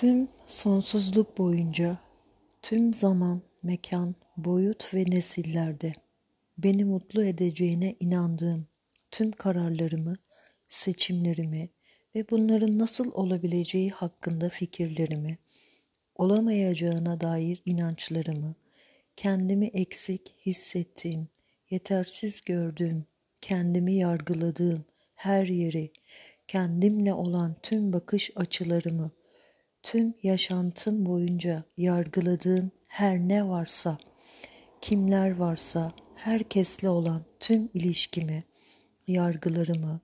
Tüm sonsuzluk boyunca, tüm zaman, mekan, boyut ve nesillerde beni mutlu edeceğine inandığım tüm kararlarımı, seçimlerimi ve bunların nasıl olabileceği hakkında fikirlerimi, olamayacağına dair inançlarımı, kendimi eksik hissettiğim, yetersiz gördüğüm, kendimi yargıladığım her yeri, kendimle olan tüm bakış açılarımı, tüm yaşantım boyunca yargıladığım her ne varsa, kimler varsa, herkesle olan tüm ilişkimi, yargılarımı,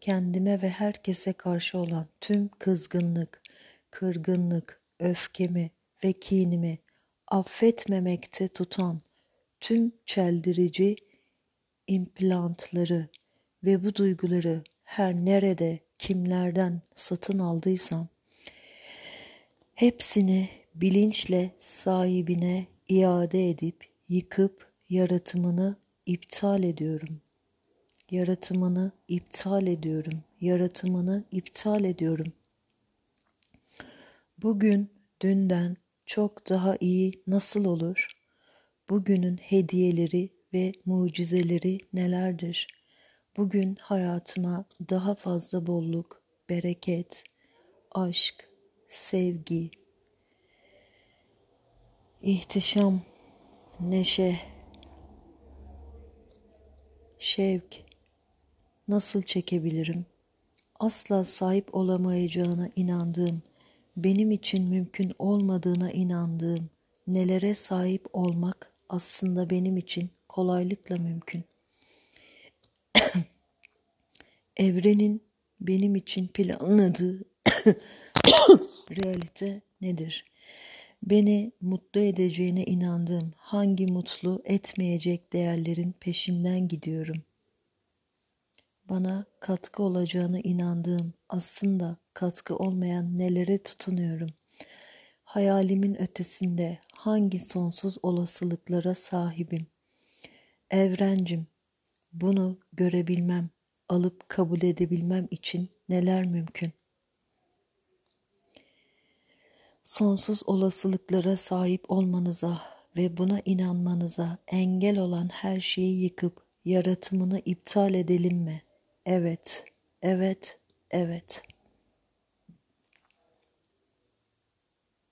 kendime ve herkese karşı olan tüm kızgınlık, kırgınlık, öfkemi ve kinimi affetmemekte tutan tüm çeldirici implantları ve bu duyguları her nerede, kimlerden satın aldıysam Hepsini bilinçle sahibine iade edip yıkıp yaratımını iptal ediyorum. Yaratımını iptal ediyorum. Yaratımını iptal ediyorum. Bugün dünden çok daha iyi nasıl olur? Bugünün hediyeleri ve mucizeleri nelerdir? Bugün hayatıma daha fazla bolluk, bereket, aşk, sevgi, ihtişam, neşe, şevk nasıl çekebilirim? Asla sahip olamayacağına inandığım, benim için mümkün olmadığına inandığım nelere sahip olmak aslında benim için kolaylıkla mümkün. Evrenin benim için planladığı realite nedir? Beni mutlu edeceğine inandığım hangi mutlu etmeyecek değerlerin peşinden gidiyorum. Bana katkı olacağına inandığım aslında katkı olmayan nelere tutunuyorum. Hayalimin ötesinde hangi sonsuz olasılıklara sahibim. Evrencim, bunu görebilmem, alıp kabul edebilmem için neler mümkün? Sonsuz olasılıklara sahip olmanıza ve buna inanmanıza engel olan her şeyi yıkıp yaratımını iptal edelim mi? Evet, evet, evet.